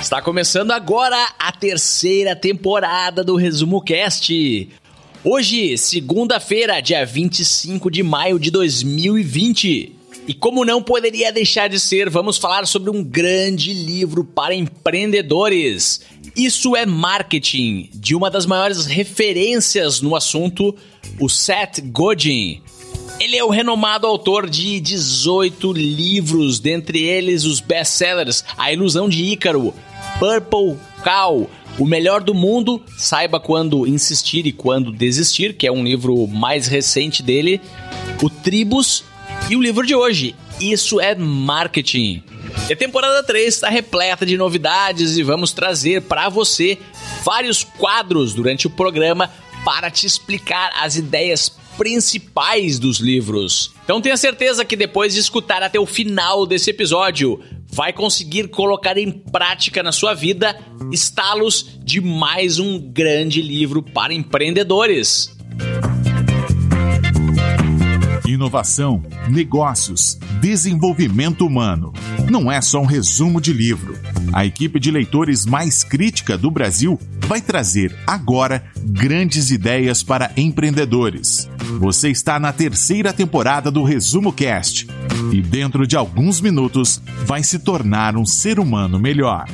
Está começando agora a terceira temporada do Resumo Cast. Hoje, segunda-feira, dia 25 de maio de 2020. E como não poderia deixar de ser, vamos falar sobre um grande livro para empreendedores. Isso é marketing, de uma das maiores referências no assunto, o Seth Godin. Ele é o renomado autor de 18 livros, dentre eles os best-sellers A Ilusão de Ícaro, Purple Cow, O Melhor do Mundo, Saiba Quando Insistir e Quando Desistir, que é um livro mais recente dele, o Tribus e o livro de hoje, Isso é Marketing. E a temporada 3 está repleta de novidades e vamos trazer para você vários quadros durante o programa para te explicar as ideias principais dos livros. Então tenha certeza que depois de escutar até o final desse episódio, vai conseguir colocar em prática na sua vida estalos de mais um grande livro para empreendedores. Inovação, negócios, desenvolvimento humano. Não é só um resumo de livro. A equipe de leitores mais crítica do Brasil vai trazer agora grandes ideias para empreendedores. Você está na terceira temporada do Resumo Cast e dentro de alguns minutos vai se tornar um ser humano melhor.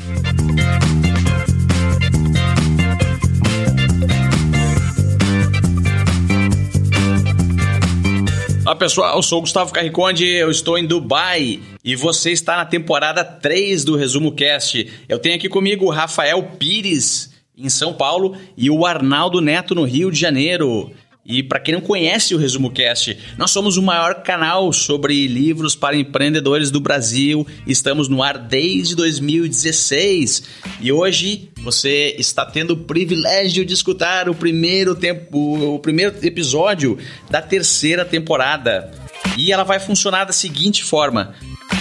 Olá pessoal, eu sou o Gustavo Carriconde, eu estou em Dubai e você está na temporada 3 do Resumo Cast. Eu tenho aqui comigo o Rafael Pires, em São Paulo, e o Arnaldo Neto, no Rio de Janeiro. E para quem não conhece o Resumo Cast, nós somos o maior canal sobre livros para empreendedores do Brasil. Estamos no ar desde 2016 e hoje você está tendo o privilégio de escutar o primeiro tempo, o primeiro episódio da terceira temporada. E ela vai funcionar da seguinte forma: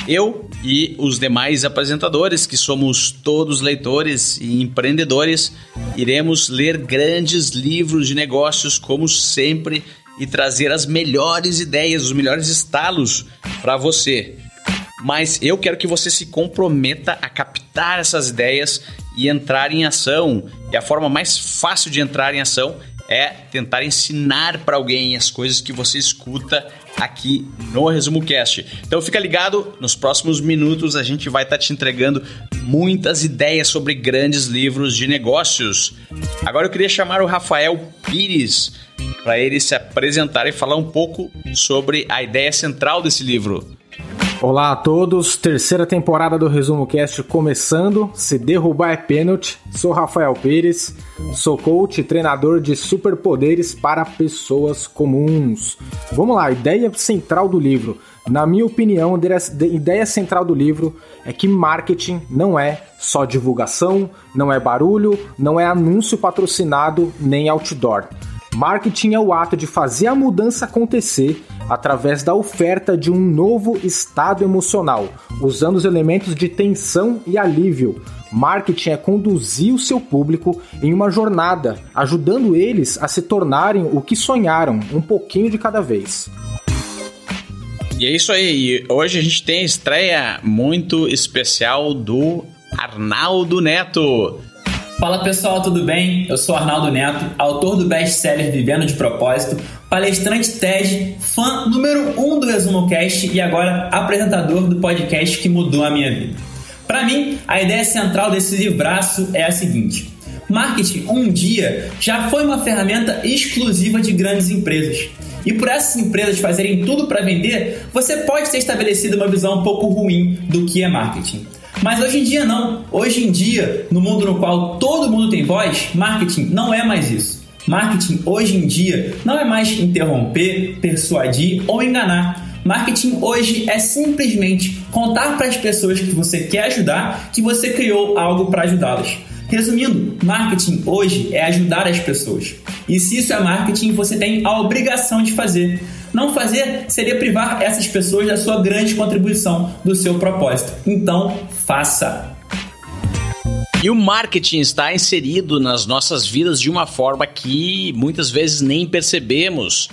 eu e os demais apresentadores, que somos todos leitores e empreendedores, iremos ler grandes livros de negócios, como sempre, e trazer as melhores ideias, os melhores estalos para você. Mas eu quero que você se comprometa a captar essas ideias e entrar em ação. E a forma mais fácil de entrar em ação é tentar ensinar para alguém as coisas que você escuta aqui no Resumo Cast. Então fica ligado, nos próximos minutos a gente vai estar tá te entregando muitas ideias sobre grandes livros de negócios. Agora eu queria chamar o Rafael Pires para ele se apresentar e falar um pouco sobre a ideia central desse livro. Olá a todos, terceira temporada do Resumo Cast começando. Se derrubar é pênalti. Sou Rafael Pires, sou coach e treinador de superpoderes para pessoas comuns. Vamos lá, ideia central do livro. Na minha opinião, a ideia central do livro é que marketing não é só divulgação, não é barulho, não é anúncio patrocinado nem outdoor. Marketing é o ato de fazer a mudança acontecer através da oferta de um novo estado emocional, usando os elementos de tensão e alívio. Marketing é conduzir o seu público em uma jornada, ajudando eles a se tornarem o que sonharam, um pouquinho de cada vez. E é isso aí. Hoje a gente tem a estreia muito especial do Arnaldo Neto. Fala pessoal, tudo bem? Eu sou Arnaldo Neto, autor do best-seller Vivendo de Propósito, palestrante TED, fã número 1 um do Resumo Cast e agora apresentador do podcast que mudou a minha vida. Para mim, a ideia central desse livraço é a seguinte: marketing um dia já foi uma ferramenta exclusiva de grandes empresas. E por essas empresas fazerem tudo para vender, você pode ter estabelecido uma visão um pouco ruim do que é marketing. Mas hoje em dia não. Hoje em dia, no mundo no qual todo mundo tem voz, marketing não é mais isso. Marketing hoje em dia não é mais interromper, persuadir ou enganar. Marketing hoje é simplesmente contar para as pessoas que você quer ajudar que você criou algo para ajudá-las. Resumindo, marketing hoje é ajudar as pessoas. E se isso é marketing, você tem a obrigação de fazer. Não fazer seria privar essas pessoas da sua grande contribuição, do seu propósito. Então, faça. E o marketing está inserido nas nossas vidas de uma forma que muitas vezes nem percebemos.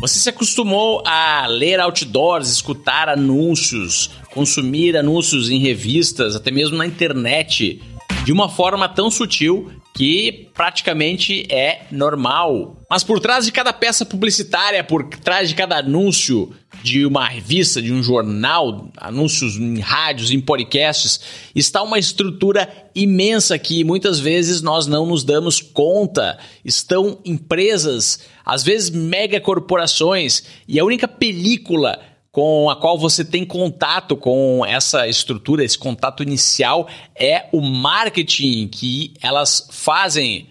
Você se acostumou a ler outdoors, escutar anúncios, consumir anúncios em revistas, até mesmo na internet. de uma forma tão sutil que praticamente é normal. Mas por trás de cada peça publicitária, por trás de cada anúncio de uma revista, de um jornal, anúncios em rádios, em podcasts, está uma estrutura imensa que muitas vezes nós não nos damos conta. Estão empresas, às vezes megacorporações, e a única película com a qual você tem contato com essa estrutura, esse contato inicial, é o marketing que elas fazem.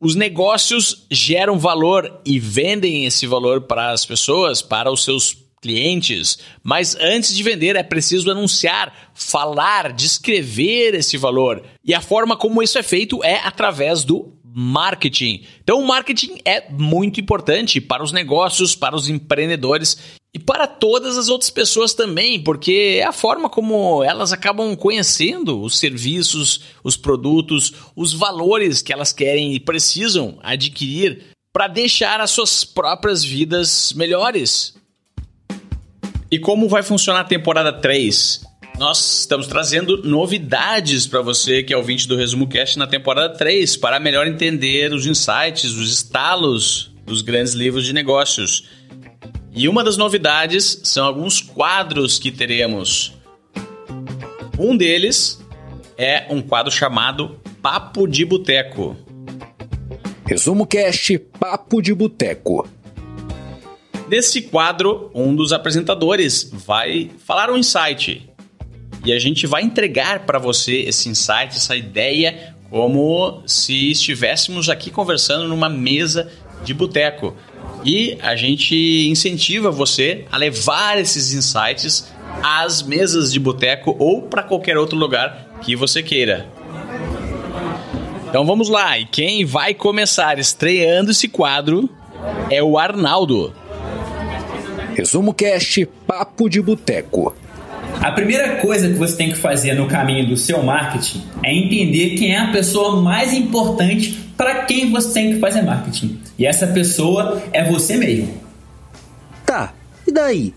Os negócios geram valor e vendem esse valor para as pessoas, para os seus clientes, mas antes de vender é preciso anunciar, falar, descrever esse valor. E a forma como isso é feito é através do marketing. Então, o marketing é muito importante para os negócios, para os empreendedores e para todas as outras pessoas também, porque é a forma como elas acabam conhecendo os serviços, os produtos, os valores que elas querem e precisam adquirir para deixar as suas próprias vidas melhores. E como vai funcionar a temporada 3? Nós estamos trazendo novidades para você que é ouvinte do Resumo Cast na temporada 3, para melhor entender os insights, os estalos dos grandes livros de negócios. E uma das novidades são alguns quadros que teremos. Um deles é um quadro chamado Papo de Boteco. Resumo Cast Papo de Boteco. Nesse quadro, um dos apresentadores vai falar um insight. E a gente vai entregar para você esse insight, essa ideia, como se estivéssemos aqui conversando numa mesa de boteco. E a gente incentiva você a levar esses insights às mesas de boteco ou para qualquer outro lugar que você queira. Então vamos lá, e quem vai começar estreando esse quadro é o Arnaldo. Resumo Cast Papo de Boteco. A primeira coisa que você tem que fazer no caminho do seu marketing é entender quem é a pessoa mais importante para quem você tem que fazer marketing. E essa pessoa é você mesmo. Tá, e daí?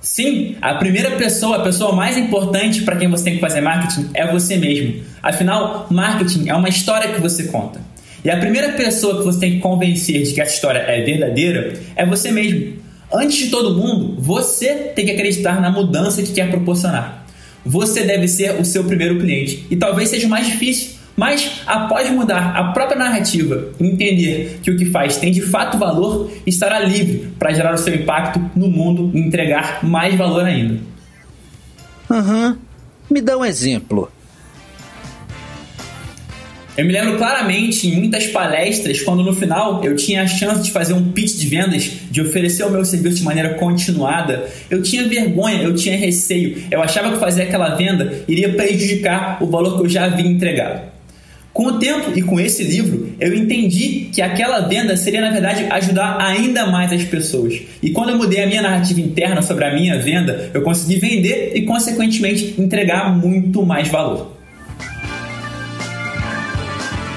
Sim, a primeira pessoa, a pessoa mais importante para quem você tem que fazer marketing é você mesmo. Afinal, marketing é uma história que você conta. E a primeira pessoa que você tem que convencer de que essa história é verdadeira é você mesmo. Antes de todo mundo, você tem que acreditar na mudança que quer proporcionar. Você deve ser o seu primeiro cliente e talvez seja mais difícil, mas após mudar a própria narrativa e entender que o que faz tem de fato valor, estará livre para gerar o seu impacto no mundo e entregar mais valor ainda. Aham. Uhum. Me dá um exemplo. Eu me lembro claramente em muitas palestras, quando no final eu tinha a chance de fazer um pitch de vendas, de oferecer o meu serviço de maneira continuada, eu tinha vergonha, eu tinha receio, eu achava que fazer aquela venda iria prejudicar o valor que eu já havia entregado. Com o tempo e com esse livro, eu entendi que aquela venda seria, na verdade, ajudar ainda mais as pessoas. E quando eu mudei a minha narrativa interna sobre a minha venda, eu consegui vender e, consequentemente, entregar muito mais valor.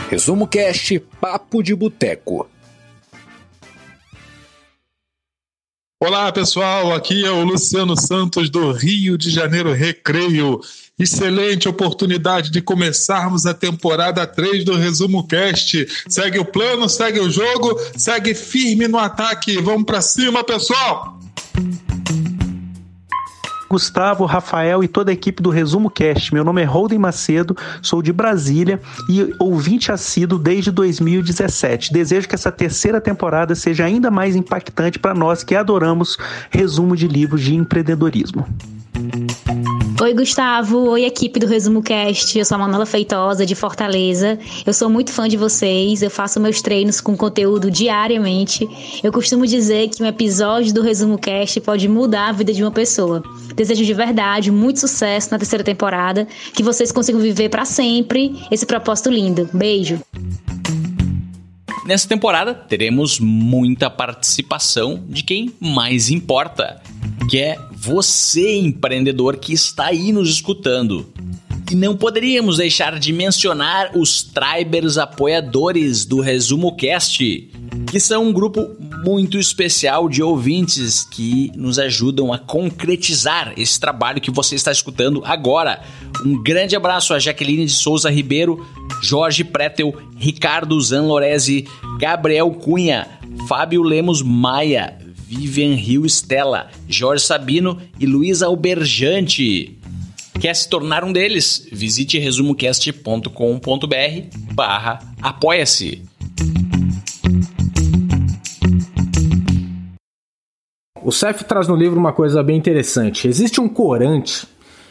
Resumo Cast Papo de Boteco. Olá pessoal, aqui é o Luciano Santos do Rio de Janeiro Recreio. Excelente oportunidade de começarmos a temporada 3 do Resumo Cast. Segue o plano, segue o jogo, segue firme no ataque. Vamos para cima, pessoal! Gustavo, Rafael e toda a equipe do Resumo Cast. Meu nome é Holden Macedo, sou de Brasília e ouvinte assíduo desde 2017. Desejo que essa terceira temporada seja ainda mais impactante para nós que adoramos resumo de livros de empreendedorismo. Oi, Gustavo. Oi, equipe do Resumo Cast. Eu sou a Manuela Feitosa, de Fortaleza. Eu sou muito fã de vocês. Eu faço meus treinos com conteúdo diariamente. Eu costumo dizer que um episódio do Resumo Cast pode mudar a vida de uma pessoa. Desejo de verdade muito sucesso na terceira temporada. Que vocês consigam viver para sempre esse propósito lindo. Beijo. Nessa temporada teremos muita participação de quem mais importa, que é você, empreendedor que está aí nos escutando. E não poderíamos deixar de mencionar os Tribers apoiadores do Resumo Cast, que são um grupo muito especial de ouvintes que nos ajudam a concretizar esse trabalho que você está escutando agora. Um grande abraço a Jaqueline de Souza Ribeiro, Jorge Pretel, Ricardo Zanlorese, Gabriel Cunha, Fábio Lemos Maia, Vivian Rio Stella, Jorge Sabino e Luiz Alberjante. Quer se tornar um deles? Visite resumocast.com.br barra apoia-se. O Cef traz no livro uma coisa bem interessante. Existe um corante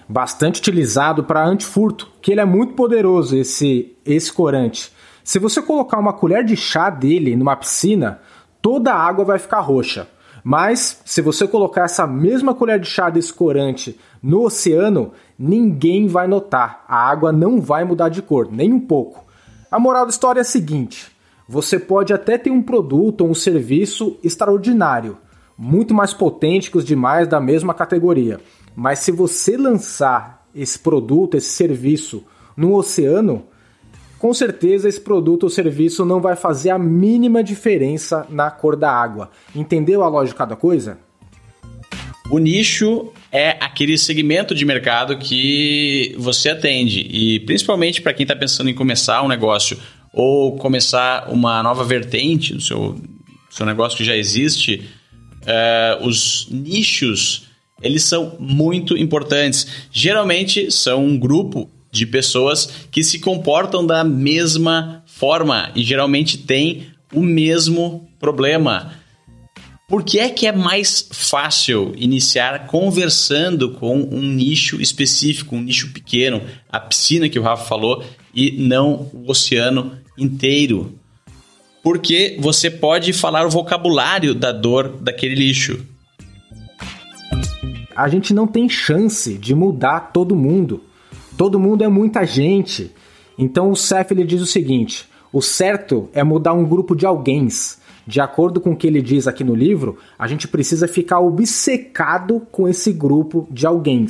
bastante utilizado para antifurto, que ele é muito poderoso, esse, esse corante. Se você colocar uma colher de chá dele numa piscina, toda a água vai ficar roxa. Mas se você colocar essa mesma colher de chá desse corante no oceano, ninguém vai notar. A água não vai mudar de cor, nem um pouco. A moral da história é a seguinte: você pode até ter um produto ou um serviço extraordinário, muito mais potente que os demais da mesma categoria. Mas se você lançar esse produto, esse serviço no oceano, com certeza esse produto ou serviço não vai fazer a mínima diferença na cor da água. Entendeu a lógica da coisa? O nicho é aquele segmento de mercado que você atende e principalmente para quem está pensando em começar um negócio ou começar uma nova vertente do seu, seu negócio que já existe, uh, os nichos eles são muito importantes. Geralmente são um grupo de pessoas que se comportam da mesma forma e geralmente têm o mesmo problema. Por que é que é mais fácil iniciar conversando com um nicho específico, um nicho pequeno, a piscina que o Rafa falou, e não o oceano inteiro? Porque você pode falar o vocabulário da dor daquele lixo. A gente não tem chance de mudar todo mundo. Todo mundo é muita gente. Então o Seth ele diz o seguinte: o certo é mudar um grupo de alguém de acordo com o que ele diz aqui no livro, a gente precisa ficar obcecado com esse grupo de alguém.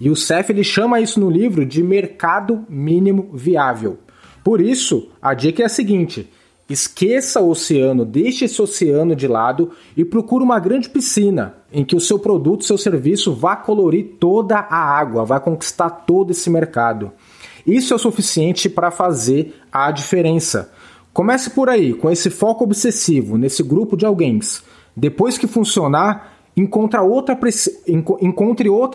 E o CEF ele chama isso no livro de mercado mínimo viável. Por isso, a dica é a seguinte: esqueça o oceano, deixe esse oceano de lado e procure uma grande piscina em que o seu produto, seu serviço vá colorir toda a água, vai conquistar todo esse mercado. Isso é o suficiente para fazer a diferença. Comece por aí, com esse foco obsessivo nesse grupo de alguém. Depois que funcionar, encontre outra, encontre outra.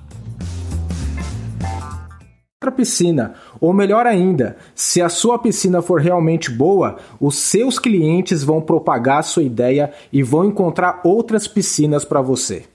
Para piscina, ou melhor ainda, se a sua piscina for realmente boa, os seus clientes vão propagar a sua ideia e vão encontrar outras piscinas para você.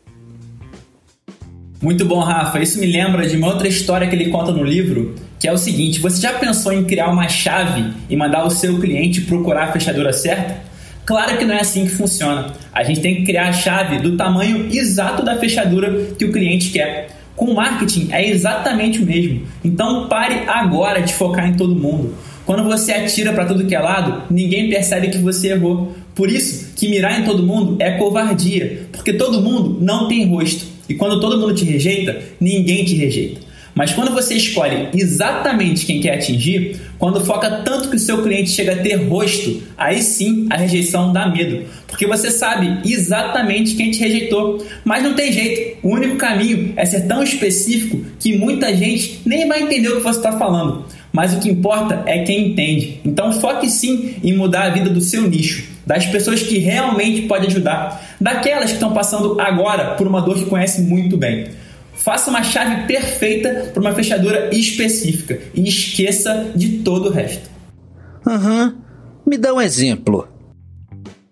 Muito bom, Rafa. Isso me lembra de uma outra história que ele conta no livro, que é o seguinte: você já pensou em criar uma chave e mandar o seu cliente procurar a fechadura certa? Claro que não é assim que funciona. A gente tem que criar a chave do tamanho exato da fechadura que o cliente quer. Com marketing é exatamente o mesmo. Então pare agora de focar em todo mundo. Quando você atira para tudo que é lado, ninguém percebe que você errou. Por isso que mirar em todo mundo é covardia, porque todo mundo não tem rosto. E quando todo mundo te rejeita, ninguém te rejeita. Mas quando você escolhe exatamente quem quer atingir, quando foca tanto que o seu cliente chega a ter rosto, aí sim a rejeição dá medo, porque você sabe exatamente quem te rejeitou. Mas não tem jeito, o único caminho é ser tão específico que muita gente nem vai entender o que você está falando. Mas o que importa é quem entende. Então foque sim em mudar a vida do seu nicho das pessoas que realmente pode ajudar, daquelas que estão passando agora por uma dor que conhece muito bem. Faça uma chave perfeita para uma fechadura específica e esqueça de todo o resto. Aham. Uhum. Me dá um exemplo.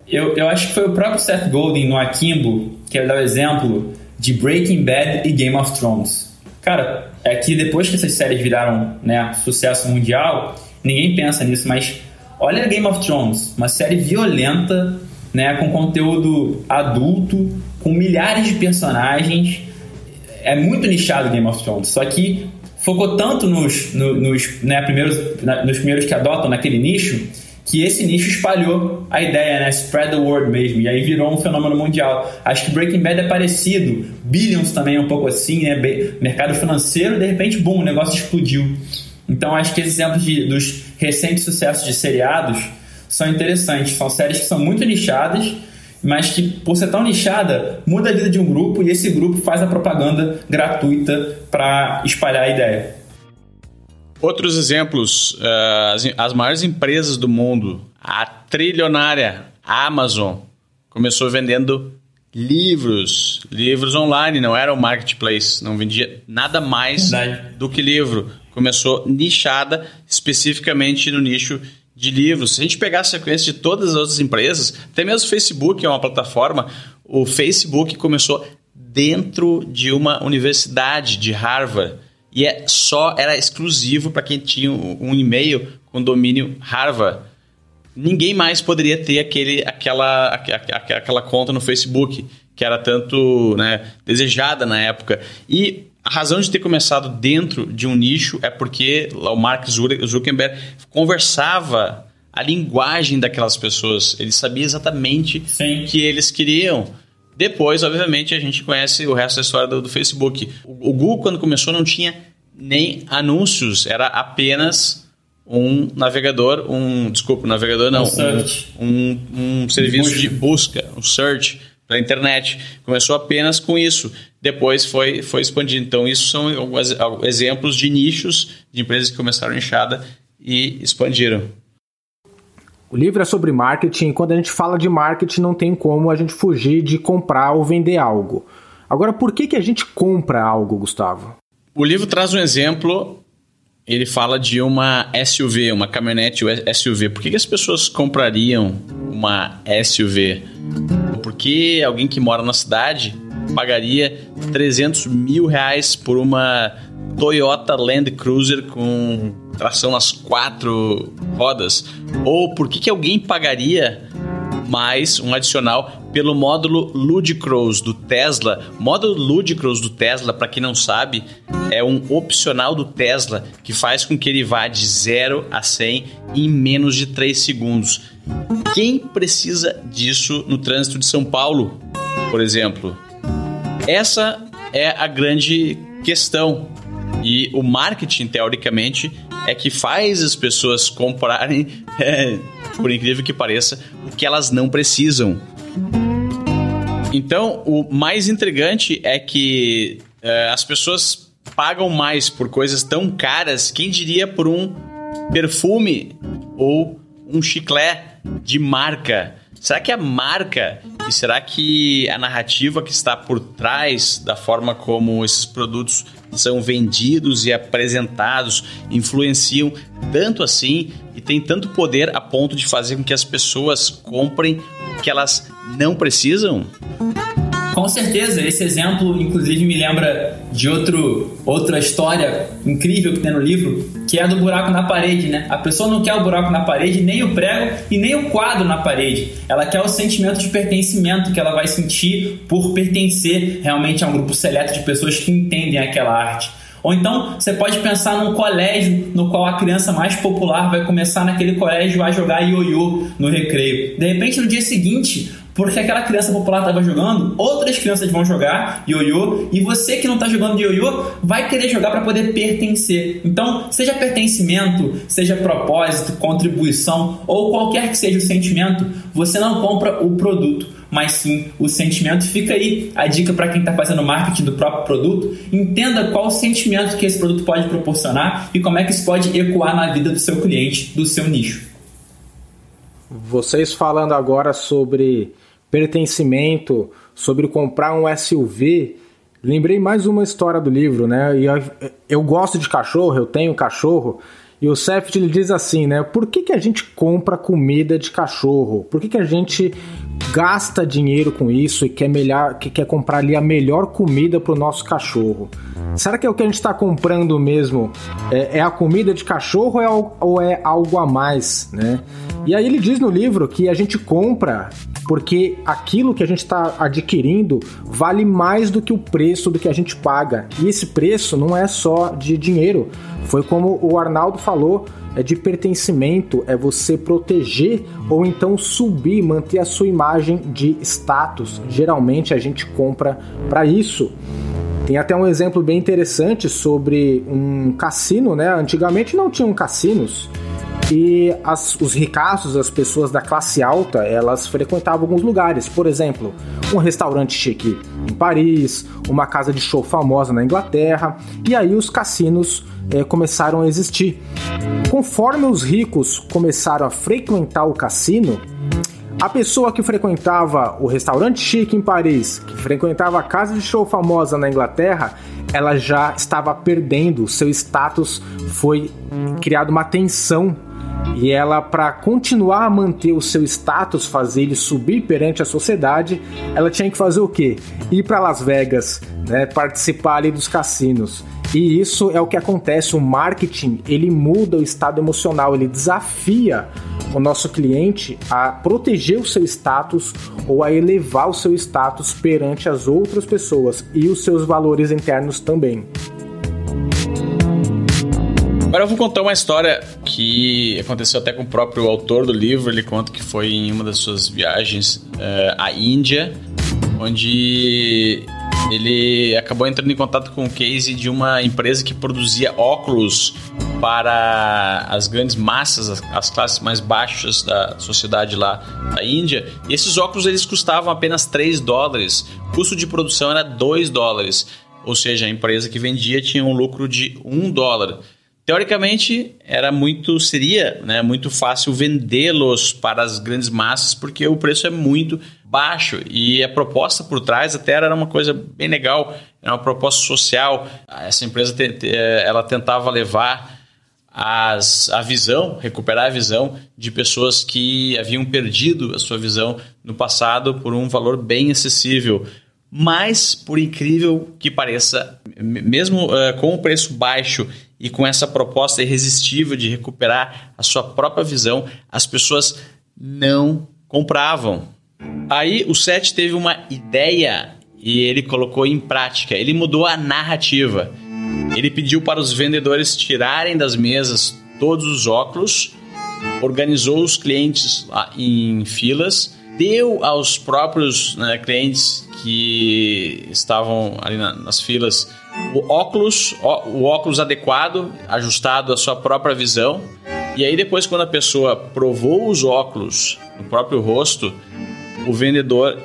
Eu, eu acho que foi o próprio Seth Godin no Akimbo que ele dá o exemplo de Breaking Bad e Game of Thrones. Cara, é que depois que essas séries viraram né, sucesso mundial, ninguém pensa nisso, mas Olha Game of Thrones, uma série violenta, né, com conteúdo adulto, com milhares de personagens. É muito nichado Game of Thrones, só que focou tanto nos, nos, né, primeiros, nos primeiros que adotam naquele nicho que esse nicho espalhou a ideia, né? Spread the word mesmo. E aí virou um fenômeno mundial. Acho que Breaking Bad é parecido. Billions também é um pouco assim, né? Mercado financeiro, de repente, bum, o negócio explodiu. Então acho que esses exemplos de, dos recentes sucessos de seriados são interessantes. São séries que são muito nichadas, mas que, por ser tão nichada, muda a vida de um grupo e esse grupo faz a propaganda gratuita para espalhar a ideia. Outros exemplos, eh, as, as maiores empresas do mundo, a trilionária Amazon começou vendendo livros, livros online, não era o marketplace, não vendia nada mais Verdade. do que livro. Começou nichada especificamente no nicho de livros. Se a gente pegar a sequência de todas as outras empresas, até mesmo o Facebook é uma plataforma, o Facebook começou dentro de uma universidade de Harvard e é só era exclusivo para quem tinha um e-mail com domínio Harvard. Ninguém mais poderia ter aquele, aquela, aquela conta no Facebook que era tanto né, desejada na época. E a razão de ter começado dentro de um nicho é porque o Mark Zuckerberg conversava a linguagem daquelas pessoas. Ele sabia exatamente o que eles queriam. Depois, obviamente, a gente conhece o resto da história do, do Facebook. O, o, Google, quando começou, não tinha nem anúncios, era apenas um navegador, um. Desculpa, navegador não. Um, um, um, serviço busca, de busca um search para a internet. Começou apenas com isso. Depois foi, foi expandindo. Então, isso são alguns exemplos de nichos de empresas que começaram inchada e expandiram. O livro é sobre marketing. Quando a gente fala de marketing, não tem como a gente fugir de comprar ou vender algo. Agora, por que, que a gente compra algo, Gustavo? O livro traz um exemplo. Ele fala de uma SUV, uma caminhonete SUV. Por que, que as pessoas comprariam uma SUV? Porque alguém que mora na cidade pagaria 300 mil reais por uma Toyota Land Cruiser com tração nas quatro rodas? Ou por que, que alguém pagaria mais um adicional pelo módulo Ludicrous do Tesla? Módulo Ludicrous do Tesla, para quem não sabe, é um opcional do Tesla que faz com que ele vá de 0 a 100 em menos de 3 segundos. Quem precisa disso no trânsito de São Paulo, por exemplo? Essa é a grande questão. E o marketing, teoricamente, é que faz as pessoas comprarem, é, por incrível que pareça, o que elas não precisam. Então, o mais intrigante é que é, as pessoas pagam mais por coisas tão caras, quem diria por um perfume ou um chiclete de marca? Será que a marca e será que a narrativa que está por trás da forma como esses produtos são vendidos e apresentados influenciam tanto assim e tem tanto poder a ponto de fazer com que as pessoas comprem o que elas não precisam? Com certeza, esse exemplo, inclusive, me lembra de outro, outra história incrível que tem no livro, que é do buraco na parede, né? A pessoa não quer o buraco na parede, nem o prego e nem o quadro na parede. Ela quer o sentimento de pertencimento que ela vai sentir por pertencer realmente a um grupo seleto de pessoas que entendem aquela arte. Ou então você pode pensar num colégio no qual a criança mais popular vai começar naquele colégio a jogar ioiô no recreio. De repente, no dia seguinte, porque aquela criança popular estava jogando, outras crianças vão jogar ioiô e você que não está jogando ioiô vai querer jogar para poder pertencer. Então, seja pertencimento, seja propósito, contribuição ou qualquer que seja o sentimento, você não compra o produto, mas sim o sentimento. Fica aí a dica para quem está fazendo marketing do próprio produto. Entenda qual o sentimento que esse produto pode proporcionar e como é que isso pode ecoar na vida do seu cliente, do seu nicho. Vocês falando agora sobre pertencimento, sobre comprar um SUV. Lembrei mais uma história do livro, né? E eu, eu gosto de cachorro, eu tenho cachorro. E o Seft ele diz assim, né? Por que, que a gente compra comida de cachorro? Por que, que a gente gasta dinheiro com isso e quer, melhor, que quer comprar ali a melhor comida para o nosso cachorro? Será que é o que a gente está comprando mesmo? É, é, a comida de cachorro ou é, ou é algo a mais, né? E aí ele diz no livro que a gente compra porque aquilo que a gente está adquirindo vale mais do que o preço do que a gente paga. E esse preço não é só de dinheiro, foi como o Arnaldo falou, é de pertencimento, é você proteger ou então subir, manter a sua imagem de status. Geralmente a gente compra para isso. Tem até um exemplo bem interessante sobre um cassino, né? Antigamente não tinham cassinos. E as, os ricaços, as pessoas da classe alta, elas frequentavam alguns lugares. Por exemplo, um restaurante chique em Paris, uma casa de show famosa na Inglaterra. E aí os cassinos é, começaram a existir. Conforme os ricos começaram a frequentar o cassino, a pessoa que frequentava o restaurante chique em Paris, que frequentava a casa de show famosa na Inglaterra, ela já estava perdendo, seu status foi criado uma tensão e ela, para continuar a manter o seu status, fazer ele subir perante a sociedade, ela tinha que fazer o quê? Ir para Las Vegas, né, participar ali dos cassinos. E isso é o que acontece. O marketing ele muda o estado emocional, ele desafia o nosso cliente a proteger o seu status ou a elevar o seu status perante as outras pessoas e os seus valores internos também. Agora eu vou contar uma história que aconteceu até com o próprio autor do livro. Ele conta que foi em uma das suas viagens uh, à Índia, onde ele acabou entrando em contato com o case de uma empresa que produzia óculos para as grandes massas, as, as classes mais baixas da sociedade lá da Índia. E esses óculos eles custavam apenas 3 dólares. O custo de produção era 2 dólares. Ou seja, a empresa que vendia tinha um lucro de 1 dólar. Teoricamente, era muito seria né, muito fácil vendê-los para as grandes massas porque o preço é muito baixo e a proposta por trás até era uma coisa bem legal, era uma proposta social. Essa empresa ela tentava levar as, a visão, recuperar a visão de pessoas que haviam perdido a sua visão no passado por um valor bem acessível. Mas, por incrível que pareça, mesmo uh, com o preço baixo e com essa proposta irresistível de recuperar a sua própria visão, as pessoas não compravam. Aí o Seth teve uma ideia e ele colocou em prática. Ele mudou a narrativa. Ele pediu para os vendedores tirarem das mesas todos os óculos, organizou os clientes em filas, deu aos próprios né, clientes que estavam ali nas filas o óculos, o óculos adequado, ajustado à sua própria visão. E aí depois quando a pessoa provou os óculos no próprio rosto, o vendedor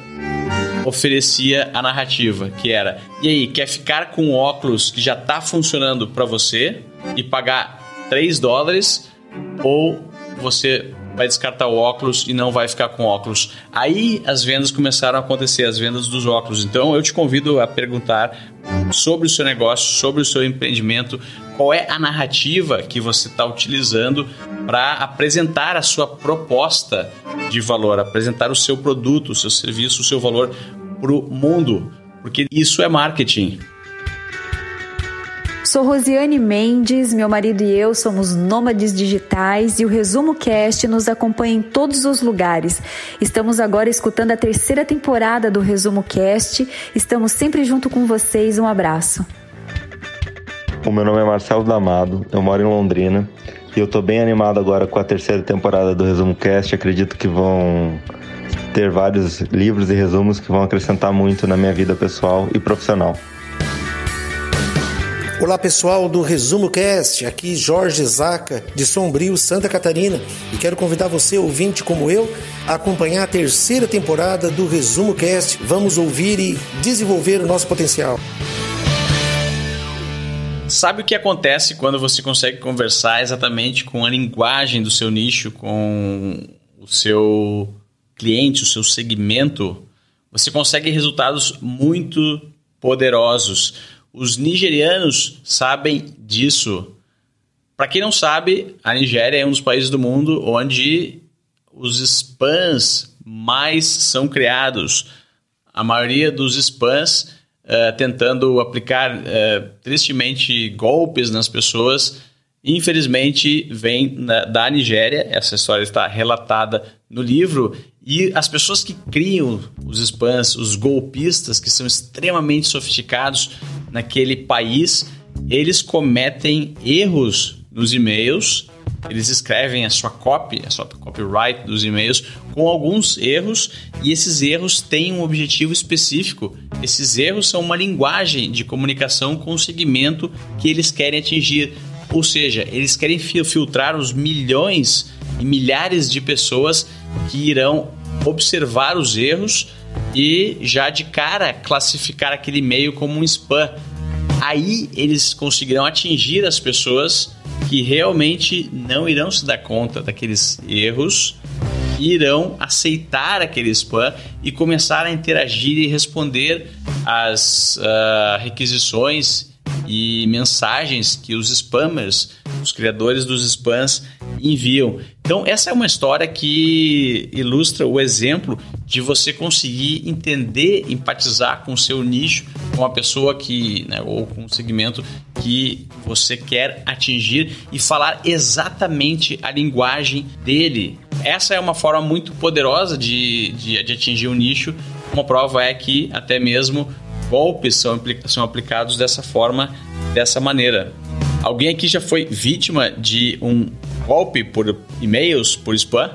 oferecia a narrativa, que era: "E aí, quer ficar com óculos que já está funcionando para você e pagar 3 dólares ou você vai descartar o óculos e não vai ficar com óculos. Aí as vendas começaram a acontecer, as vendas dos óculos. Então eu te convido a perguntar sobre o seu negócio, sobre o seu empreendimento, qual é a narrativa que você está utilizando para apresentar a sua proposta de valor, apresentar o seu produto, o seu serviço, o seu valor para o mundo, porque isso é marketing. Sou Rosiane Mendes, meu marido e eu somos nômades digitais e o Resumo Cast nos acompanha em todos os lugares. Estamos agora escutando a terceira temporada do Resumo Cast. Estamos sempre junto com vocês. Um abraço. O meu nome é Marcelo Damado, eu moro em Londrina e eu tô bem animado agora com a terceira temporada do Resumo Cast. Acredito que vão ter vários livros e resumos que vão acrescentar muito na minha vida pessoal e profissional. Olá pessoal do Resumo Cast, aqui Jorge Zaca de Sombrio, Santa Catarina, e quero convidar você, ouvinte como eu, a acompanhar a terceira temporada do Resumo Cast. Vamos ouvir e desenvolver o nosso potencial. Sabe o que acontece quando você consegue conversar exatamente com a linguagem do seu nicho, com o seu cliente, o seu segmento? Você consegue resultados muito poderosos os nigerianos sabem disso. Para quem não sabe, a Nigéria é um dos países do mundo onde os spams mais são criados. A maioria dos spams uh, tentando aplicar uh, tristemente golpes nas pessoas, infelizmente vem na, da Nigéria. Essa história está relatada no livro E as pessoas que criam os spams, os golpistas que são extremamente sofisticados naquele país, eles cometem erros nos e-mails eles escrevem a sua copy, a sua copyright dos e-mails com alguns erros e esses erros têm um objetivo específico. Esses erros são uma linguagem de comunicação com o segmento que eles querem atingir. Ou seja, eles querem filtrar os milhões e milhares de pessoas que irão observar os erros e já de cara classificar aquele e-mail como um spam. Aí eles conseguirão atingir as pessoas que realmente não irão se dar conta daqueles erros, irão aceitar aquele spam e começar a interagir e responder às uh, requisições e mensagens que os spammers, os criadores dos spams, enviam. Então, essa é uma história que ilustra o exemplo de você conseguir entender, empatizar com o seu nicho, com a pessoa que, né, ou com o segmento que você quer atingir e falar exatamente a linguagem dele. Essa é uma forma muito poderosa de, de, de atingir o um nicho. Uma prova é que até mesmo golpes são, são aplicados dessa forma, dessa maneira. Alguém aqui já foi vítima de um golpe por e-mails, por spam?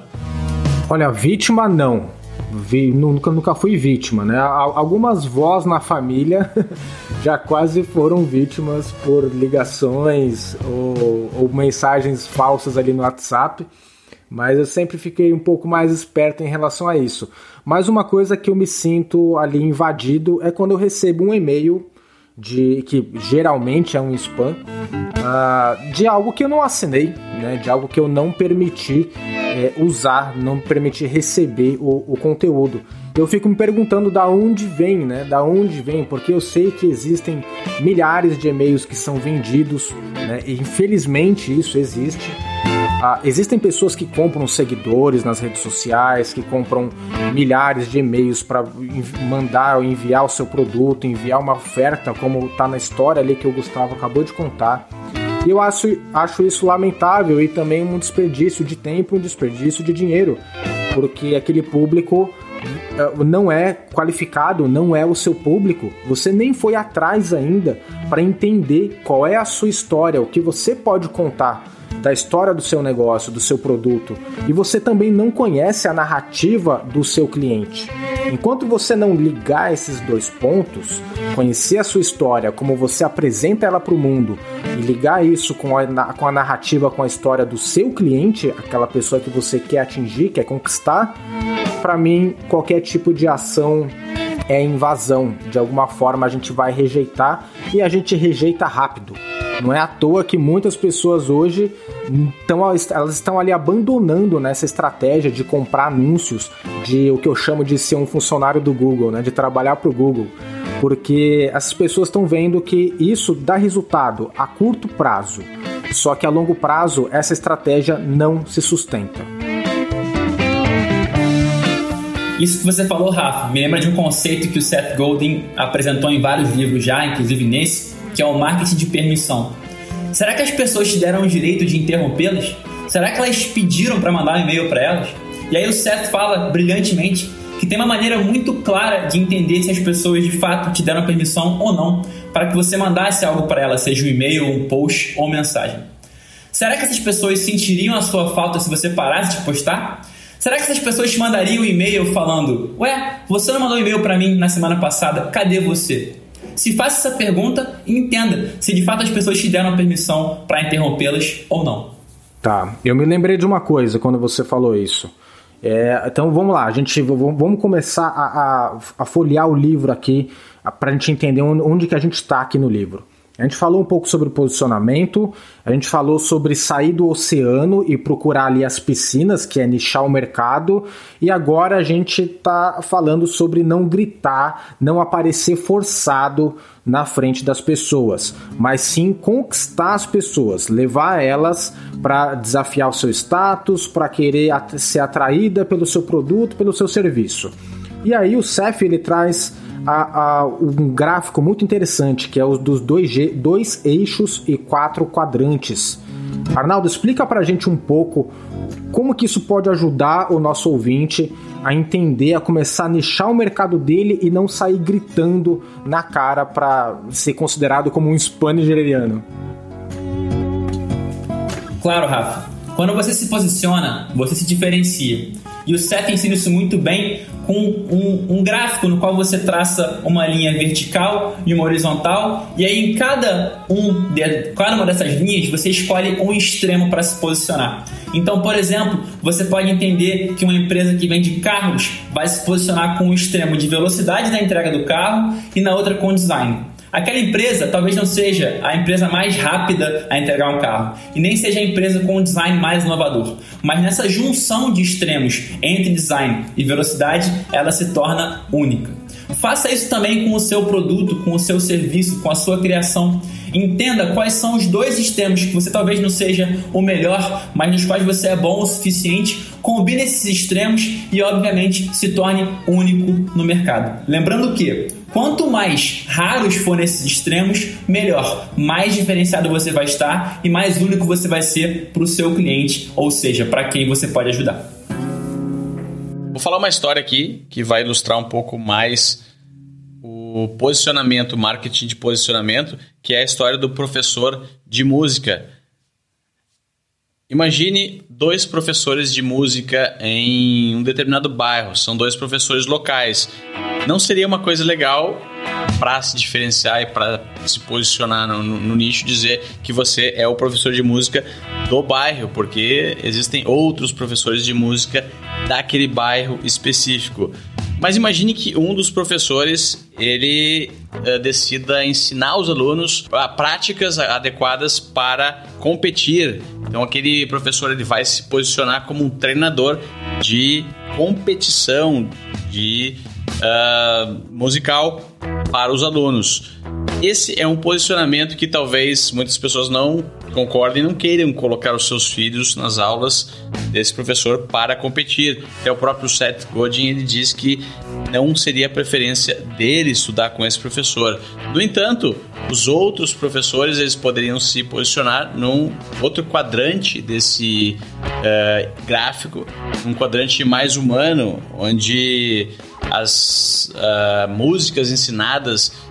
Olha, vítima não. Vi, nunca, nunca fui vítima, né? Algumas vós na família já quase foram vítimas por ligações ou, ou mensagens falsas ali no WhatsApp, mas eu sempre fiquei um pouco mais esperto em relação a isso. Mas uma coisa que eu me sinto ali invadido é quando eu recebo um e-mail de que geralmente é um spam uh, de algo que eu não assinei, né, de algo que eu não permiti é, usar, não permiti receber o, o, conteúdo. Eu fico me perguntando da onde vem, né? Da onde vem, porque eu sei que existem milhares de e-mails que são vendidos, né? E infelizmente isso existe. Ah, existem pessoas que compram seguidores nas redes sociais, que compram milhares de e-mails para mandar ou enviar o seu produto, enviar uma oferta, como está na história ali que o Gustavo acabou de contar. E eu acho, acho isso lamentável e também um desperdício de tempo, um desperdício de dinheiro, porque aquele público eh, não é qualificado, não é o seu público. Você nem foi atrás ainda para entender qual é a sua história, o que você pode contar da história do seu negócio, do seu produto, e você também não conhece a narrativa do seu cliente. Enquanto você não ligar esses dois pontos, conhecer a sua história, como você apresenta ela para o mundo, e ligar isso com a, com a narrativa, com a história do seu cliente, aquela pessoa que você quer atingir, quer conquistar, para mim, qualquer tipo de ação é invasão. De alguma forma a gente vai rejeitar e a gente rejeita rápido. Não é à toa que muitas pessoas hoje estão, elas estão ali abandonando nessa estratégia de comprar anúncios, de o que eu chamo de ser um funcionário do Google, né, de trabalhar para o Google. Porque essas pessoas estão vendo que isso dá resultado a curto prazo, só que a longo prazo essa estratégia não se sustenta. Isso que você falou, Rafa, me lembra de um conceito que o Seth Godin apresentou em vários livros já, inclusive nesse, que é o marketing de permissão. Será que as pessoas te deram o direito de interrompê-las? Será que elas pediram para mandar um e-mail para elas? E aí o Seth fala brilhantemente que tem uma maneira muito clara de entender se as pessoas de fato te deram permissão ou não para que você mandasse algo para elas, seja um e-mail, um post ou mensagem. Será que essas pessoas sentiriam a sua falta se você parasse de postar? Será que essas pessoas te mandariam um e-mail falando: Ué, você não mandou um e-mail para mim na semana passada, cadê você? Se faça essa pergunta e entenda se de fato as pessoas te deram a permissão para interrompê-las ou não. Tá, eu me lembrei de uma coisa quando você falou isso. É, então vamos lá, a gente vamos começar a, a, a folhear o livro aqui para a gente entender onde que a gente está aqui no livro. A gente falou um pouco sobre posicionamento, a gente falou sobre sair do oceano e procurar ali as piscinas, que é nichar o mercado, e agora a gente está falando sobre não gritar, não aparecer forçado na frente das pessoas, mas sim conquistar as pessoas, levar elas para desafiar o seu status, para querer ser atraída pelo seu produto, pelo seu serviço. E aí o CEF ele traz a, a, um gráfico muito interessante, que é o dos dois, dois eixos e quatro quadrantes. Arnaldo, explica pra gente um pouco como que isso pode ajudar o nosso ouvinte a entender, a começar a nichar o mercado dele e não sair gritando na cara para ser considerado como um spanigeriano. Claro, Rafa. Quando você se posiciona, você se diferencia. E o Seth ensina isso muito bem com um, um, gráfico no qual você traça uma linha vertical e uma horizontal, e aí em cada, um de, cada uma dessas linhas você escolhe um extremo para se posicionar. Então, por exemplo, você pode entender que uma empresa que vende carros vai se posicionar com um extremo de velocidade da entrega do carro e na outra com design. Aquela empresa talvez não seja a empresa mais rápida a entregar um carro e nem seja a empresa com o design mais inovador, mas nessa junção de extremos entre design e velocidade, ela se torna única. Faça isso também com o seu produto, com o seu serviço, com a sua criação. Entenda quais são os dois extremos que você talvez não seja o melhor, mas nos quais você é bom o suficiente. Combine esses extremos e, obviamente, se torne único no mercado. Lembrando que Quanto mais raros forem esses extremos, melhor. Mais diferenciado você vai estar e mais único você vai ser para o seu cliente, ou seja, para quem você pode ajudar. Vou falar uma história aqui que vai ilustrar um pouco mais o posicionamento, marketing de posicionamento, que é a história do professor de música. Imagine dois professores de música em um determinado bairro, são dois professores locais. Não seria uma coisa legal para se diferenciar e para se posicionar no, no, no, nicho dizer que você é o professor de música do bairro, porque existem outros professores de música daquele bairro específico. Mas imagine que um dos professores ele uh, decida ensinar os alunos uh, práticas adequadas para competir. Então aquele professor ele vai se posicionar como um treinador de competição, de uh, musical para os alunos. Esse é um posicionamento que talvez muitas pessoas não concordem não queiram colocar os seus filhos nas aulas desse professor para competir. Até o próprio Seth Godin ele diz que não seria a preferência dele estudar com esse professor. No entanto, os outros professores eles poderiam se posicionar num outro quadrante desse uh, gráfico, um quadrante mais humano, onde as uh, músicas ensinadas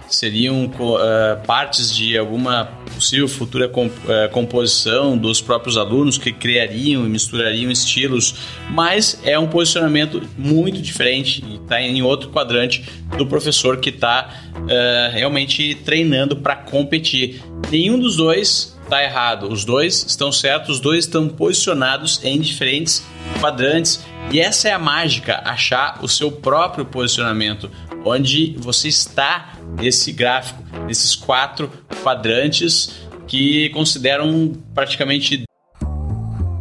seriam uh, partes de alguma possível futura comp uh, composição dos próprios alunos que criariam e misturariam estilos, mas é um posicionamento muito diferente e está em outro quadrante do professor que está uh, realmente treinando para competir. Nenhum dos dois está errado, os dois estão certos, os dois estão posicionados em diferentes quadrantes. E essa é a mágica, achar o seu próprio posicionamento, onde você está nesse gráfico, nesses quatro quadrantes que consideram praticamente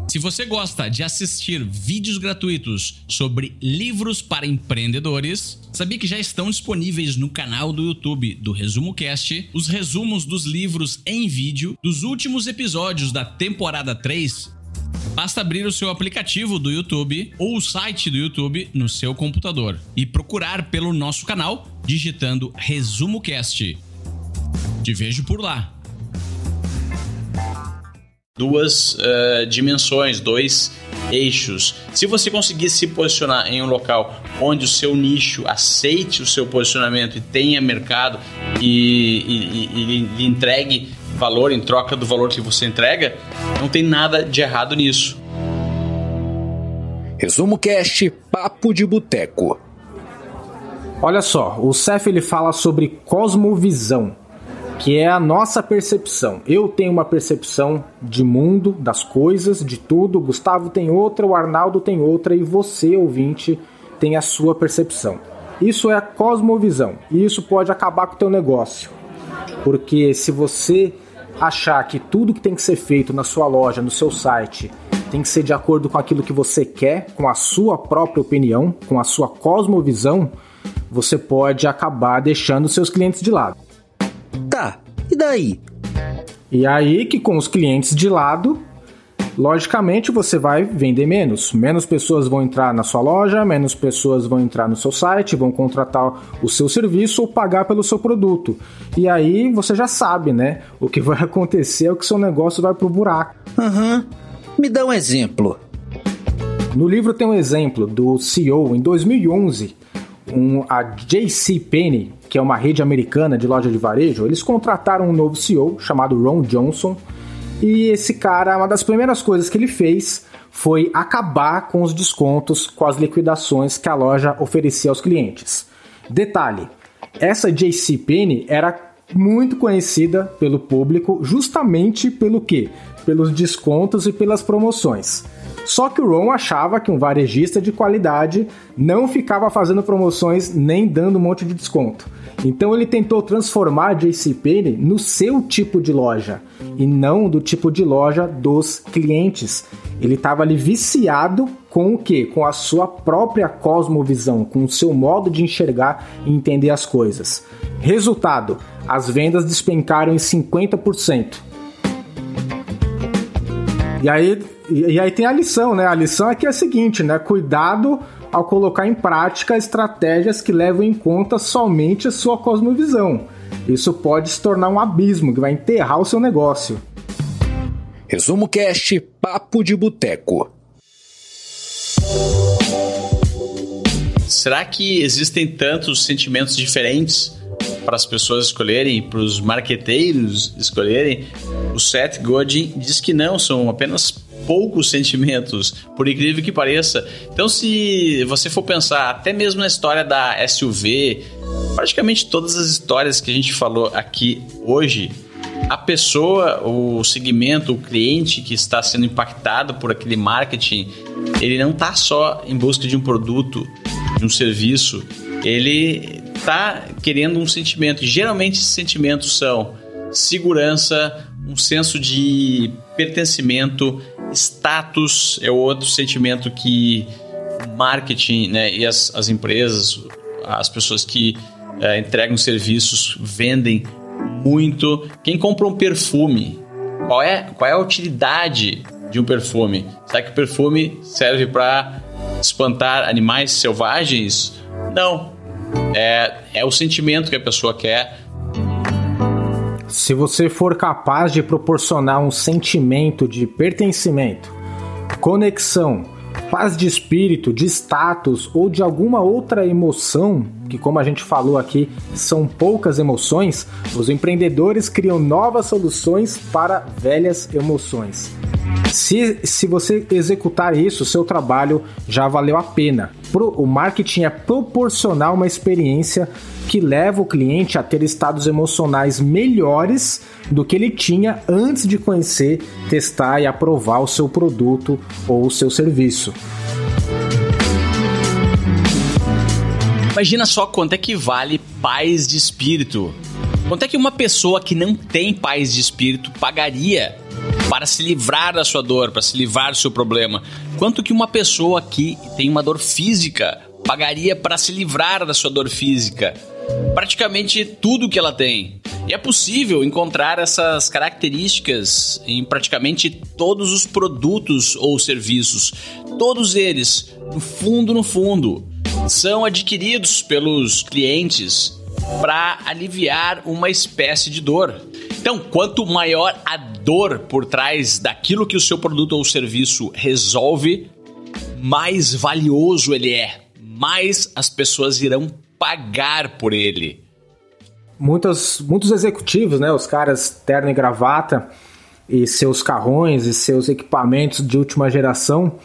se você gosta de assistir vídeos gratuitos sobre livros para empreendedores, sabia que já estão disponíveis no canal do YouTube do Resumo Cast os resumos dos livros em vídeo dos últimos episódios da temporada 3 Basta abrir o seu aplicativo do YouTube ou o site do YouTube no seu computador e procurar pelo nosso canal digitando Resumo Cast. Te vejo por lá. Duas uh, dimensões, dois eixos. Se você conseguir se posicionar em um local onde o seu nicho aceite o seu posicionamento e tenha mercado e, e, e, e entregue valor em troca do valor que você entrega, não tem nada de errado nisso. Resumo Cast Papo de Boteco. Olha só, o Cef ele fala sobre cosmovisão, que é a nossa percepção. Eu tenho uma percepção de mundo, das coisas, de tudo. O Gustavo tem outra, o Arnaldo tem outra e você, ouvinte, tem a sua percepção. Isso é a cosmovisão e isso pode acabar com o teu negócio. Porque se você achar que tudo que tem que ser feito na sua loja, no seu site, tem que ser de acordo com aquilo que você quer, com a sua própria opinião, com a sua cosmovisão, você pode acabar deixando seus clientes de lado. Tá, e daí? E aí que com os clientes de lado, logicamente você vai vender menos. Menos pessoas vão entrar na sua loja, menos pessoas vão entrar no seu site, vão contratar o seu serviço ou pagar pelo seu produto. E aí você já sabe, né? O que vai acontecer é que seu negócio vai pro buraco. Aham. Uhum. Me dá um exemplo. No livro tem um exemplo do CEO em 2011, um, a JC Penney, que é uma rede americana de loja de varejo, eles contrataram um novo CEO chamado Ron Johnson e esse cara, uma das primeiras coisas que ele fez foi acabar com os descontos, com as liquidações que a loja oferecia aos clientes. Detalhe: essa JC Penney era muito conhecida pelo público justamente pelo quê? Pelos descontos e pelas promoções. Só que o Ron achava que um varejista de qualidade não ficava fazendo promoções nem dando um monte de desconto. Então ele tentou transformar a JCPenney no seu tipo de loja e não do tipo de loja dos clientes. Ele estava ali viciado com o que? Com a sua própria cosmovisão, com o seu modo de enxergar e entender as coisas. Resultado: as vendas despencaram em 50%. E aí, e aí tem a lição, né? A lição aqui é a seguinte, né? Cuidado ao colocar em prática estratégias que levam em conta somente a sua cosmovisão. Isso pode se tornar um abismo que vai enterrar o seu negócio. Resumo Cast Papo de Boteco. Será que existem tantos sentimentos diferentes para as pessoas escolherem, para os marqueteiros escolherem? O Seth Godin diz que não, são apenas poucos sentimentos, por incrível que pareça. Então, se você for pensar até mesmo na história da SUV, praticamente todas as histórias que a gente falou aqui hoje, a pessoa, o segmento, o cliente que está sendo impactado por aquele marketing, ele não está só em busca de um produto, de um serviço, ele está querendo um sentimento. Geralmente esses sentimentos são segurança, um senso de pertencimento, status é outro sentimento que marketing né, e as, as empresas, as pessoas que é, entregam serviços vendem muito. Quem compra um perfume, qual é, qual é a utilidade de um perfume? Será que o perfume serve para espantar animais selvagens? Não. É, é o sentimento que a pessoa quer se você for capaz de proporcionar um sentimento de pertencimento, conexão, paz de espírito, de status ou de alguma outra emoção, que como a gente falou aqui, são poucas emoções, os empreendedores criam novas soluções para velhas emoções. Se, se você executar isso, seu trabalho já valeu a pena. Pro, o marketing é proporcionar uma experiência que leva o cliente a ter estados emocionais melhores do que ele tinha antes de conhecer, testar e aprovar o seu produto ou o seu serviço. Imagina só quanto é que vale paz de espírito. Quanto é que uma pessoa que não tem paz de espírito pagaria para se livrar da sua dor, para se livrar do seu problema? Quanto que uma pessoa que tem uma dor física pagaria para se livrar da sua dor física? praticamente tudo que ela tem. E é possível encontrar essas características em praticamente todos os produtos ou serviços. Todos eles, no fundo, no fundo, são adquiridos pelos clientes para aliviar uma espécie de dor. Então, quanto maior a dor por trás daquilo que o seu produto ou serviço resolve, mais valioso ele é, mais as pessoas irão pagar por ele. Muitos, muitos executivos, né, os caras terno e gravata e seus carrões e seus equipamentos de última geração,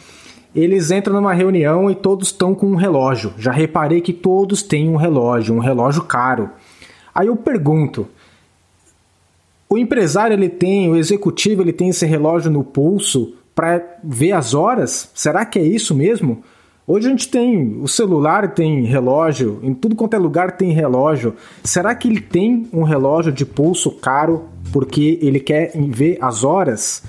eles entram numa reunião e todos estão com um relógio. Já reparei que todos têm um relógio, um relógio caro. Aí eu pergunto, o empresário ele tem, o executivo ele tem esse relógio no pulso para ver as horas? Será que é isso mesmo? Hoje a gente tem o celular, tem relógio, em tudo quanto é lugar tem relógio. Será que ele tem um relógio de pulso caro porque ele quer ver as horas?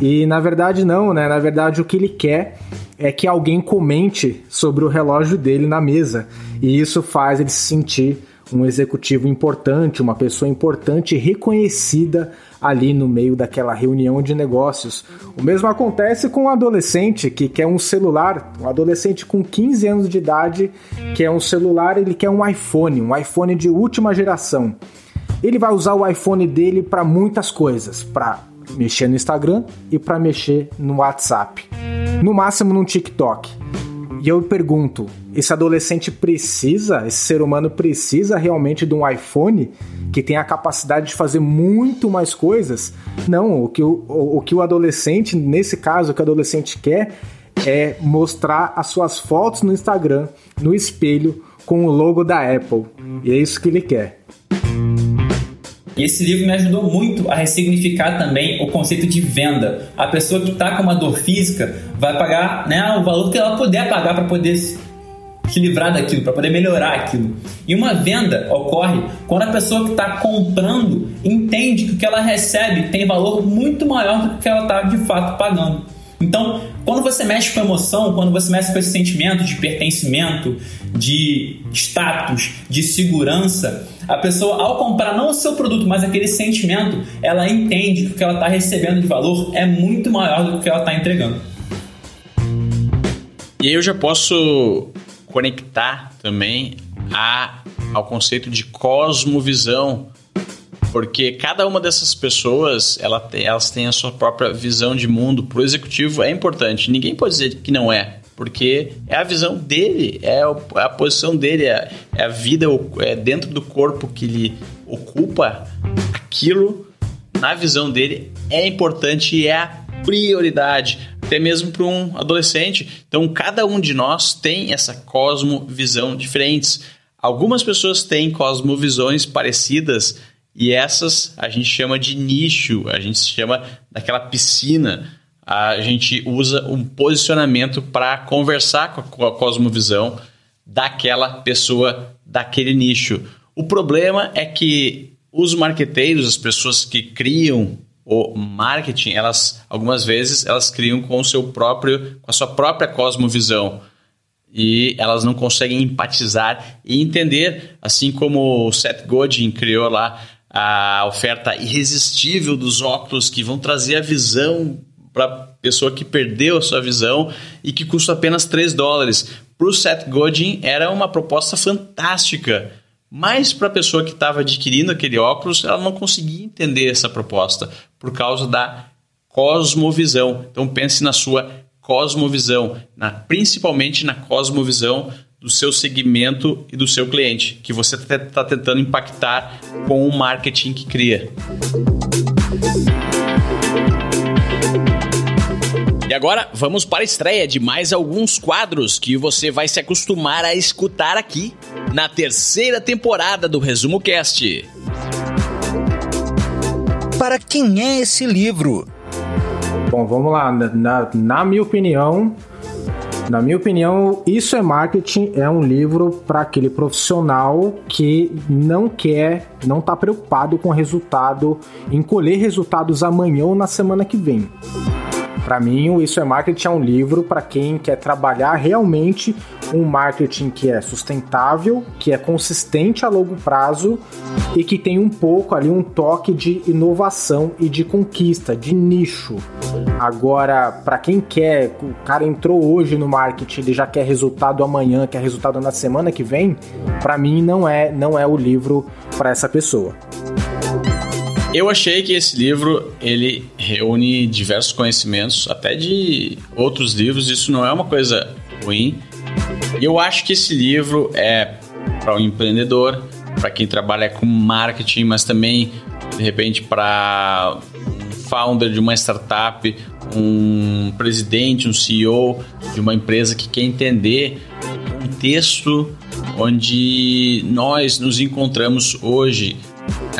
E na verdade não, né? Na verdade o que ele quer é que alguém comente sobre o relógio dele na mesa. E isso faz ele se sentir um executivo importante, uma pessoa importante reconhecida ali no meio daquela reunião de negócios. O mesmo acontece com um adolescente que quer um celular, um adolescente com 15 anos de idade quer um celular, ele quer um iPhone, um iPhone de última geração. Ele vai usar o iPhone dele para muitas coisas, para mexer no Instagram e para mexer no WhatsApp. No máximo no TikTok. E eu pergunto, esse adolescente precisa, esse ser humano precisa realmente de um iPhone que tem a capacidade de fazer muito mais coisas? Não, o que o, o, que o adolescente, nesse caso, o que o adolescente quer é mostrar as suas fotos no Instagram, no espelho, com o logo da Apple. E é isso que ele quer. E esse livro me ajudou muito a ressignificar também o conceito de venda. A pessoa que está com uma dor física vai pagar né, o valor que ela puder pagar para poder se livrar daquilo, para poder melhorar aquilo. E uma venda ocorre quando a pessoa que está comprando entende que o que ela recebe tem valor muito maior do que ela está de fato pagando. Então, quando você mexe com emoção, quando você mexe com esse sentimento de pertencimento, de status, de segurança, a pessoa, ao comprar não o seu produto, mas aquele sentimento, ela entende que o que ela está recebendo de valor é muito maior do que o que ela está entregando. E aí eu já posso conectar também a, ao conceito de cosmovisão, porque cada uma dessas pessoas ela tem, elas têm a sua própria visão de mundo. Para o executivo é importante, ninguém pode dizer que não é porque é a visão dele, é a posição dele, é, é a vida é dentro do corpo que ele ocupa, aquilo, na visão dele, é importante e é a prioridade, até mesmo para um adolescente. Então, cada um de nós tem essa cosmovisão diferentes. Algumas pessoas têm cosmovisões parecidas e essas a gente chama de nicho, a gente chama daquela piscina a gente usa um posicionamento para conversar com a cosmovisão daquela pessoa, daquele nicho. O problema é que os marqueteiros, as pessoas que criam o marketing, elas algumas vezes elas criam com o seu próprio, com a sua própria cosmovisão e elas não conseguem empatizar e entender, assim como o Seth Godin criou lá a oferta irresistível dos óculos que vão trazer a visão para pessoa que perdeu a sua visão e que custa apenas 3 dólares. Para o Seth Godin era uma proposta fantástica, mas para a pessoa que estava adquirindo aquele óculos, ela não conseguia entender essa proposta por causa da cosmovisão. Então pense na sua cosmovisão, na, principalmente na cosmovisão do seu segmento e do seu cliente, que você está tentando impactar com o marketing que cria. E agora vamos para a estreia de mais alguns quadros que você vai se acostumar a escutar aqui na terceira temporada do Resumo Cast. Para quem é esse livro? Bom, vamos lá. Na, na minha opinião, na minha opinião, Isso é Marketing é um livro para aquele profissional que não quer, não está preocupado com resultado, em colher resultados amanhã ou na semana que vem. Para mim, o Isso é Marketing é um livro para quem quer trabalhar realmente um marketing que é sustentável, que é consistente a longo prazo e que tem um pouco ali um toque de inovação e de conquista, de nicho. Agora, para quem quer, o cara entrou hoje no marketing, ele já quer resultado amanhã, quer resultado na semana que vem, para mim não é, não é o livro para essa pessoa. Eu achei que esse livro ele reúne diversos conhecimentos, até de outros livros. Isso não é uma coisa ruim. E eu acho que esse livro é para o um empreendedor, para quem trabalha com marketing, mas também de repente para um founder de uma startup, um presidente, um CEO de uma empresa que quer entender o contexto onde nós nos encontramos hoje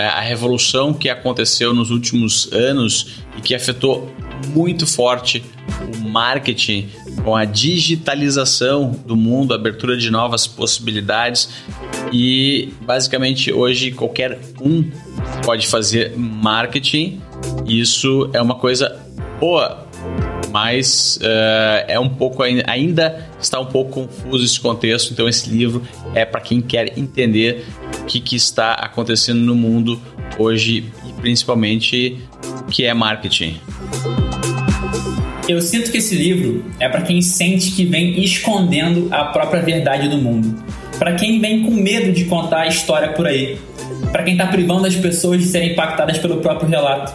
a revolução que aconteceu nos últimos anos e que afetou muito forte o marketing com a digitalização do mundo, abertura de novas possibilidades e basicamente hoje qualquer um pode fazer marketing. Isso é uma coisa boa, mas uh, é um pouco ainda está um pouco confuso esse contexto. Então esse livro é para quem quer entender o que, que está acontecendo no mundo hoje e principalmente o que é marketing. Eu sinto que esse livro é para quem sente que vem escondendo a própria verdade do mundo. Para quem vem com medo de contar a história por aí. Para quem está privando as pessoas de serem impactadas pelo próprio relato.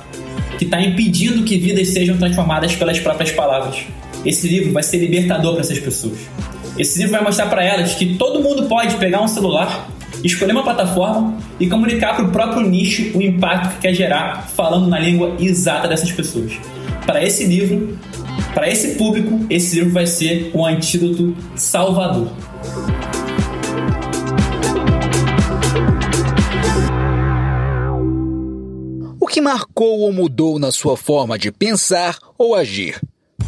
Que está impedindo que vidas sejam transformadas pelas próprias palavras. Esse livro vai ser libertador para essas pessoas. Esse livro vai mostrar para elas que todo mundo pode pegar um celular, escolher uma plataforma e comunicar para o próprio nicho o impacto que quer gerar falando na língua exata dessas pessoas. Para esse livro, para esse público, esse livro vai ser um antídoto salvador. Que marcou ou mudou na sua forma de pensar ou agir?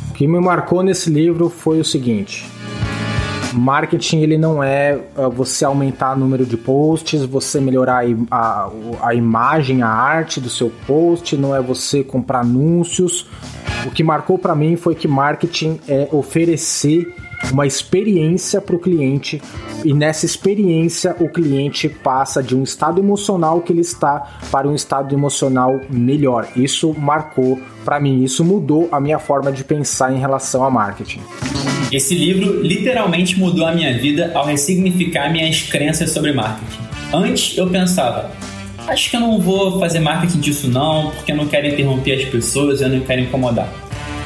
O que me marcou nesse livro foi o seguinte: marketing ele não é você aumentar o número de posts, você melhorar a, a, a imagem, a arte do seu post, não é você comprar anúncios. O que marcou para mim foi que marketing é oferecer uma experiência para o cliente e nessa experiência o cliente passa de um estado emocional que ele está para um estado emocional melhor. Isso marcou para mim, isso mudou a minha forma de pensar em relação a marketing. Esse livro literalmente mudou a minha vida ao ressignificar minhas crenças sobre marketing. Antes eu pensava, acho que eu não vou fazer marketing disso não, porque eu não quero interromper as pessoas, eu não quero incomodar.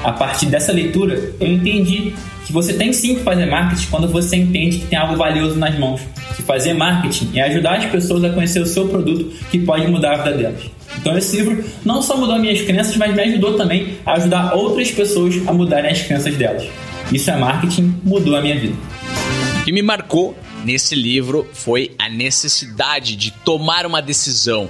A partir dessa leitura, eu entendi que você tem sim que fazer marketing quando você entende que tem algo valioso nas mãos. Que fazer marketing é ajudar as pessoas a conhecer o seu produto que pode mudar a vida delas. Então esse livro não só mudou minhas crenças, mas me ajudou também a ajudar outras pessoas a mudarem as crenças delas. Isso é marketing, mudou a minha vida. O que me marcou nesse livro foi a necessidade de tomar uma decisão.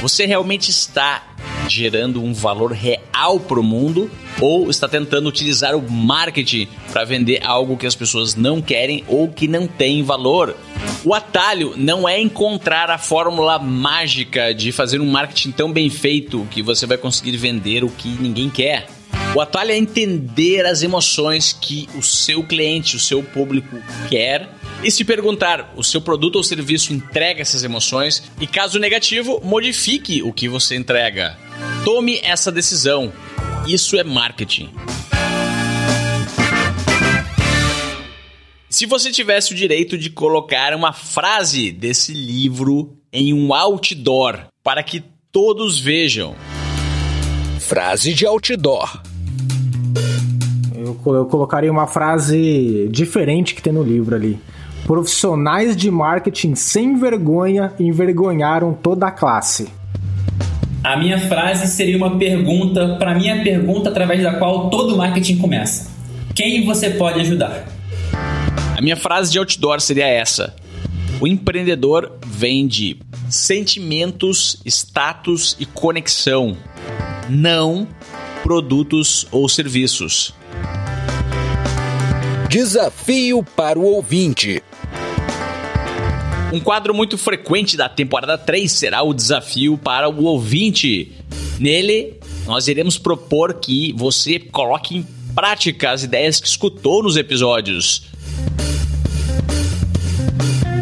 Você realmente está gerando um valor real para o mundo ou está tentando utilizar o marketing para vender algo que as pessoas não querem ou que não tem valor? O atalho não é encontrar a fórmula mágica de fazer um marketing tão bem feito que você vai conseguir vender o que ninguém quer. O atalho é entender as emoções que o seu cliente, o seu público quer e se perguntar, o seu produto ou serviço entrega essas emoções? E caso negativo, modifique o que você entrega. Tome essa decisão. Isso é marketing. Se você tivesse o direito de colocar uma frase desse livro em um outdoor para que todos vejam. Frase de outdoor. Eu, eu colocaria uma frase diferente que tem no livro ali. Profissionais de marketing sem vergonha envergonharam toda a classe. A minha frase seria uma pergunta para minha pergunta através da qual todo marketing começa. Quem você pode ajudar? A minha frase de outdoor seria essa: O empreendedor vende sentimentos, status e conexão, não produtos ou serviços. Desafio para o ouvinte. Um quadro muito frequente da temporada 3 será o desafio para o ouvinte. Nele, nós iremos propor que você coloque em prática as ideias que escutou nos episódios.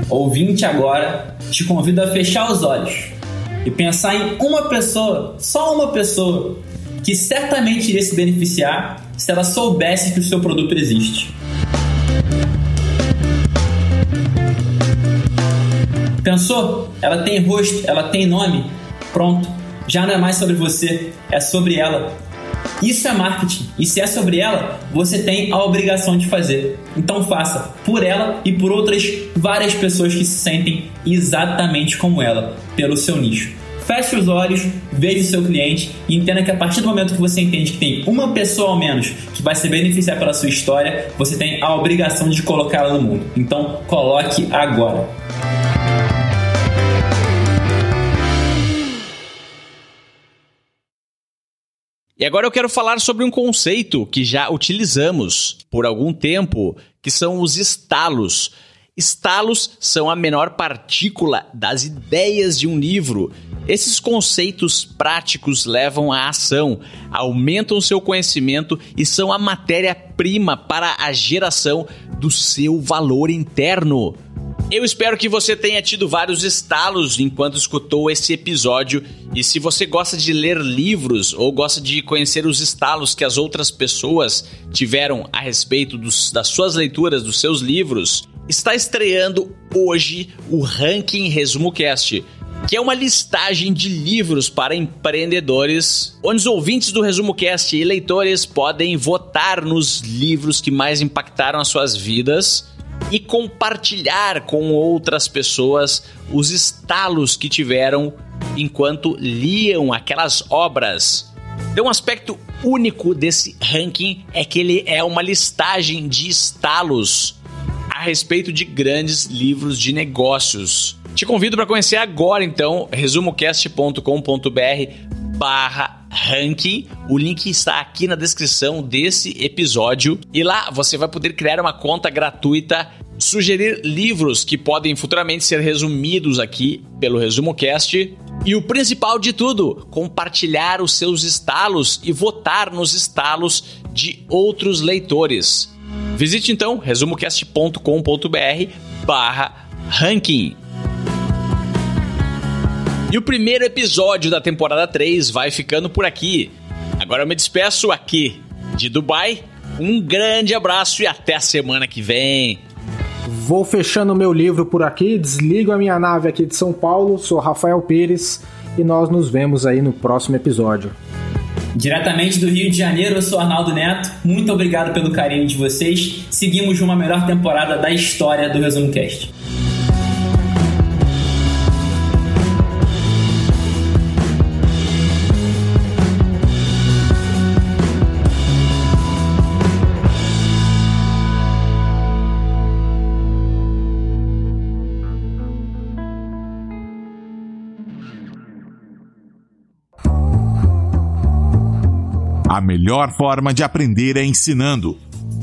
Ouvinte agora, te convido a fechar os olhos e pensar em uma pessoa, só uma pessoa, que certamente iria se beneficiar se ela soubesse que o seu produto existe. Pensou? Ela tem rosto, ela tem nome. Pronto. Já não é mais sobre você, é sobre ela. Isso é marketing. E se é sobre ela, você tem a obrigação de fazer. Então faça por ela e por outras várias pessoas que se sentem exatamente como ela, pelo seu nicho. Feche os olhos, veja o seu cliente e entenda que a partir do momento que você entende que tem uma pessoa ao menos que vai se beneficiar pela sua história, você tem a obrigação de colocá-la no mundo. Então coloque agora. E agora eu quero falar sobre um conceito que já utilizamos por algum tempo, que são os estalos. Estalos são a menor partícula das ideias de um livro. Esses conceitos práticos levam à ação, aumentam seu conhecimento e são a matéria-prima para a geração do seu valor interno. Eu espero que você tenha tido vários estalos enquanto escutou esse episódio. E se você gosta de ler livros ou gosta de conhecer os estalos que as outras pessoas tiveram a respeito dos, das suas leituras, dos seus livros, está estreando hoje o Ranking Resumo Cast que é uma listagem de livros para empreendedores, onde os ouvintes do Resumo Cast e leitores podem votar nos livros que mais impactaram as suas vidas e compartilhar com outras pessoas os estalos que tiveram enquanto liam aquelas obras. Então, um aspecto único desse ranking é que ele é uma listagem de estalos a respeito de grandes livros de negócios. Te convido para conhecer agora, então, resumocast.com.br barra ranking. O link está aqui na descrição desse episódio. E lá você vai poder criar uma conta gratuita, sugerir livros que podem futuramente ser resumidos aqui pelo ResumoCast. E o principal de tudo, compartilhar os seus estalos e votar nos estalos de outros leitores. Visite então resumocast.com.br barra ranking. E o primeiro episódio da temporada 3 vai ficando por aqui. Agora eu me despeço aqui de Dubai. Um grande abraço e até a semana que vem. Vou fechando meu livro por aqui, desligo a minha nave aqui de São Paulo. Sou Rafael Pires e nós nos vemos aí no próximo episódio. Diretamente do Rio de Janeiro, eu sou Arnaldo Neto. Muito obrigado pelo carinho de vocês. Seguimos uma melhor temporada da história do Resumo Cast. A melhor forma de aprender é ensinando.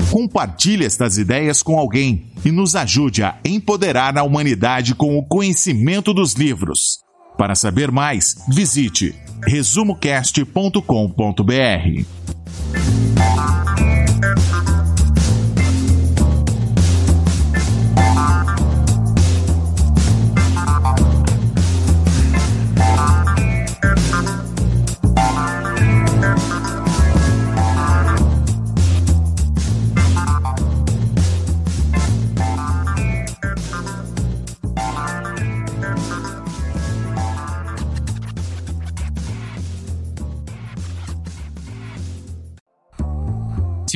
Compartilhe estas ideias com alguém e nos ajude a empoderar a humanidade com o conhecimento dos livros. Para saber mais, visite resumocast.com.br.